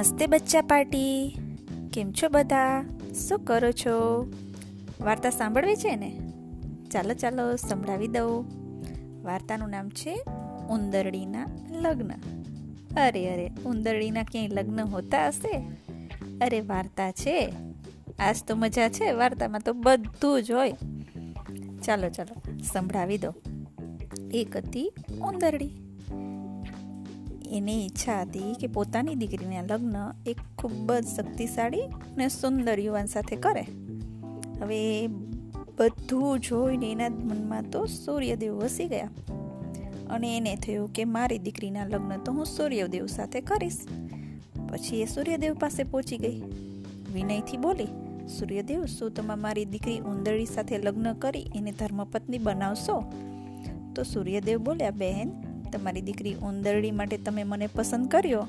નમસ્તે બચ્ચા પાર્ટી. કેમ છો બધા? શું કરો છો? વાર્તા સાંભળવી છે ને? ચાલો ચાલો, સંભળાવી દઉં. વાર્તાનું નામ છે ઉંદરડીના લગ્ન. અરે અરે, ઉંદરડીના ક્યાંય લગ્ન હોતા હશે? અરે, વાર્તા છે. આજ તો મજા છે, વાર્તામાં તો બધું જ હોય. ચાલો ચાલો, સંભળાવી દો એક હતી ઉંદરડી. એની ઈચ્છા હતી કે પોતાની દીકરીના લગ્ન એક ખૂબ જ શક્તિશાળી અને સુંદર યુવાન સાથે કરે. હવે બધું જોઈને એના મનમાં તો સૂર્યદેવ વસી ગયા. અને એને થયું કે મારી દીકરીના લગ્ન તો હું સૂર્યદેવ સાથે કરીશ. પછી એ સૂર્યદેવ પાસે પહોંચી ગઈ. વિનયથી બોલી, સૂર્યદેવ, શું તમે મારી દીકરી ઉંદરડી સાથે લગ્ન કરી એને ધર્મપત્ની બનાવશો? તો સૂર્યદેવ બોલ્યા, બહેન તમારી દીકરી ઉંદરડી માટે તમે મને પસંદ કર્યો,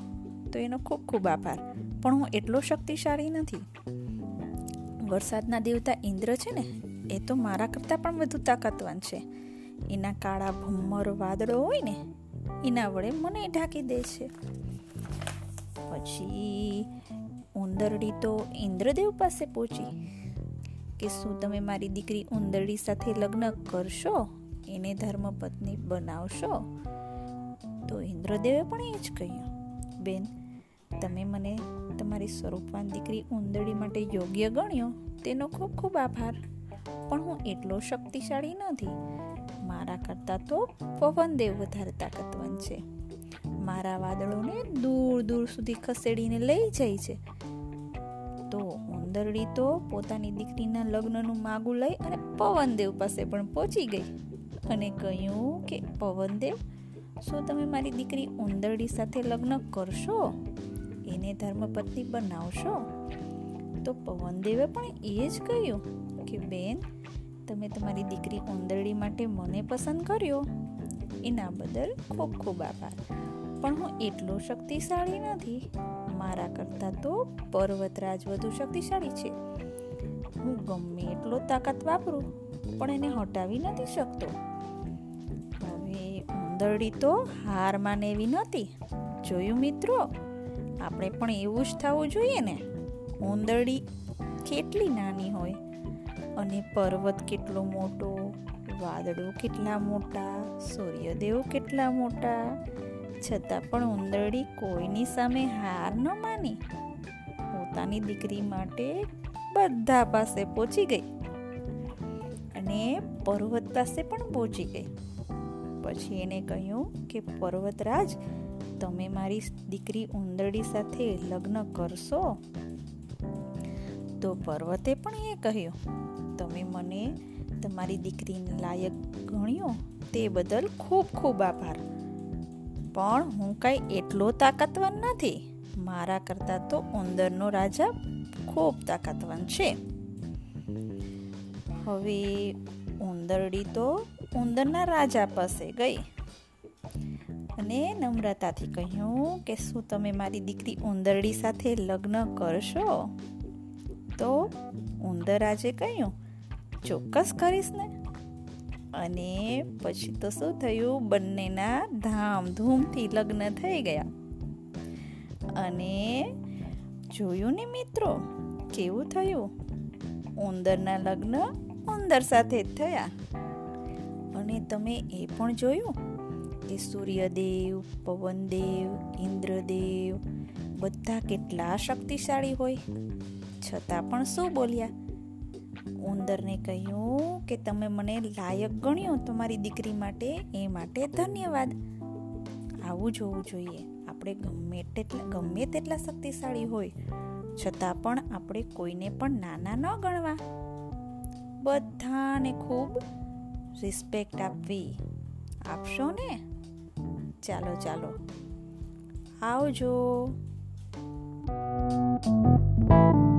તો એનો ખૂબ ખૂબ આભાર. પણ હું એટલો શક્તિશાળી નથી. વરસાદના દેવતા ઇન્દ્ર છે ને, એ તો મારા કરતાં પણ વધુ તાકાતવાન છે. એના કાળા ભમ્મર વાદળો હોય ને, એના વડે મને ઢાંકી દે છે. પછી ઉંદરડી તો ઇન્દ્રદેવ પાસે પહોંચી. કે શું તમે મારી દીકરી ઉંદરડી સાથે લગ્ન કરશો? એને ધર્મપત્ની બનાવશો? તો ઇન્દ્રદેવે પણ એ જ કહ્યું, બેન, તમે મને તમારી સ્વરૂપવાન દીકરી ઉંદરડી માટે યોગ્ય ગણ્યો, તેનો ખૂબ ખૂબ આભાર. પણ હું એટલો શક્તિશાળી નથી. મારા કરતાં તો પવનદેવ વધારે તાકતવાન છે. મારા વાદળોને દૂર દૂર સુધી ખસેડીને લઈ જાય છે. તો ઉંદરડી તો પોતાની દીકરીના લગ્નનું માગું લઈ અને પવનદેવ પાસે પણ પહોંચી ગઈ અને કહ્યું કે પવનદેવ શું તમે મારી દીકરી ઉંદરડી સાથે લગ્ન કરશો? એને ધર્મપત્ની બનાવશો? તો પવનદેવે પણ એ જ કહ્યું કે, બેન, તમે તમારી દીકરી ઉંદરડી માટે મને પસંદ કર્યો. એના બદલ ખૂબ ખૂબ આભાર. પણ હું એટલો શક્તિશાળી નથી. મારા કરતાં તો પર્વતરાજ વધુ શક્તિશાળી છે. હું ગમે એટલો તાકાત વાપરું, પણ એને હટાવી નથી શકતો. ઉંદરડી તો હાર માને એવી નહોતી. જોયું મિત્રો? આપણે પણ એવું જ થવું જોઈએ ને. ઉંદરડી કેટલી નાની હોય અને પર્વત કેટલો મોટો, વાદળો કેટલા મોટા, સૂર્યદેવ કેટલા મોટા, છતાં પણ ઉંદરડી કોઈની સામે હાર ન માની. પોતાની દીકરી માટે બધા પાસે પહોંચી ગઈ અને પર્વત પાસે પણ પહોંચી ગઈ. પછી એને કહ્યું કે, પર્વતરાજ, તમે મારી દીકરી ઉંદરડી સાથે લગ્ન કરશો? તો પર્વતે પણ એ કહ્યું, તમે મને તમારી દીકરીને લાયક ગણ્યો તે બદલ ખૂબ ખૂબ આભાર. પણ હું કાંઈ એટલો તાકાતવાન નથી. મારા કરતાં તો ઉંદરનો રાજા ખૂબ તાકાતવાન છે. હવે ઉંદરડી તો ઉંદરના રાજા પાસે ગઈ અને નમ્રતાથી કહ્યું કે, શું તમે મારી દીકરી ઉંદરડી સાથે લગ્ન કરશો? તો ઉંદર રાજે કહ્યું, ચોક્કસ કરીશ ને. અને પછી તો શું થયું, બંનેના ધામધૂમથી લગ્ન થઈ ગયા. અને જોયું ને મિત્રો, કેવું થયું? ઉંદરના લગ્ન ઉંદર સાથે જ થયા. અને તમે એ પણ જોયું? કે સૂર્યદેવ, પવનદેવ, ઇન્દ્રદેવ બધા કેટલા શક્તિશાળી હોય? છતાં પણ શું બોલ્યા? ઉંદરને કહ્યું કે તમે મને લાયક ગણ્યો તમારી દીકરી માટે, એ માટે ધન્યવાદ. આવું જોવું જોઈએ. આપણે ગમે તેટલા ગમે તેટલા શક્તિશાળી હોય, છતાં પણ આપણે કોઈને પણ નાના ન ગણવા. બધાને ખૂબ રિસ્પેક્ટ આપવી આપશો ને ચાલો ચાલો. આવજો. thank you